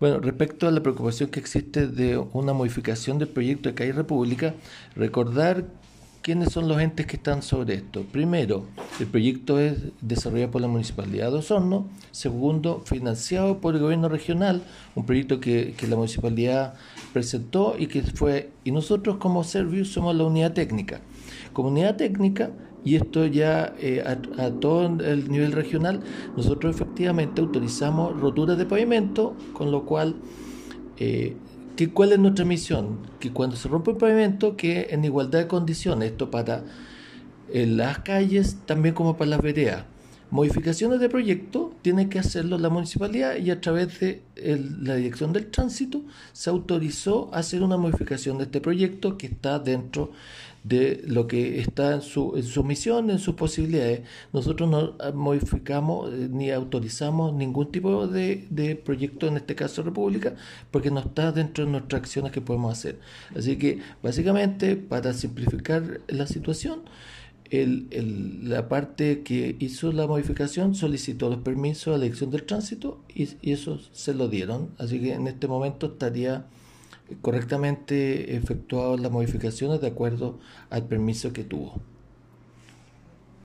Bueno, respecto a la preocupación que existe de una modificación del proyecto de Calle República, recordar quiénes son los entes que están sobre esto. Primero, el proyecto es desarrollado por la Municipalidad de Osorno. Segundo, financiado por el gobierno regional, un proyecto que, la municipalidad presentó y que fue, y nosotros como Servius somos la unidad técnica. Como unidad técnica, y esto ya eh, a, todo el nivel regional, nosotros efectivamente autorizamos roturas de pavimento, con lo cual, eh, ¿cuál es nuestra misión? Que cuando se rompe un pavimento, que en igualdad de condiciones, esto para eh, las calles, también como para las veredas. Modificaciones de proyecto tiene que hacerlo la municipalidad y a través de la dirección del tránsito se autorizó hacer una modificación de este proyecto que está dentro de lo que está en su, en su misión, en sus posibilidades. Nosotros no modificamos eh, ni autorizamos ningún tipo de, de proyecto, en este caso República, porque no está dentro de nuestras acciones que podemos hacer. Así que, básicamente, para simplificar la situación, el, el, la parte que hizo la modificación solicitó los permisos a la elección del tránsito y, y eso se lo dieron. Así que en este momento estaría correctamente efectuado las modificaciones de acuerdo al permiso que tuvo.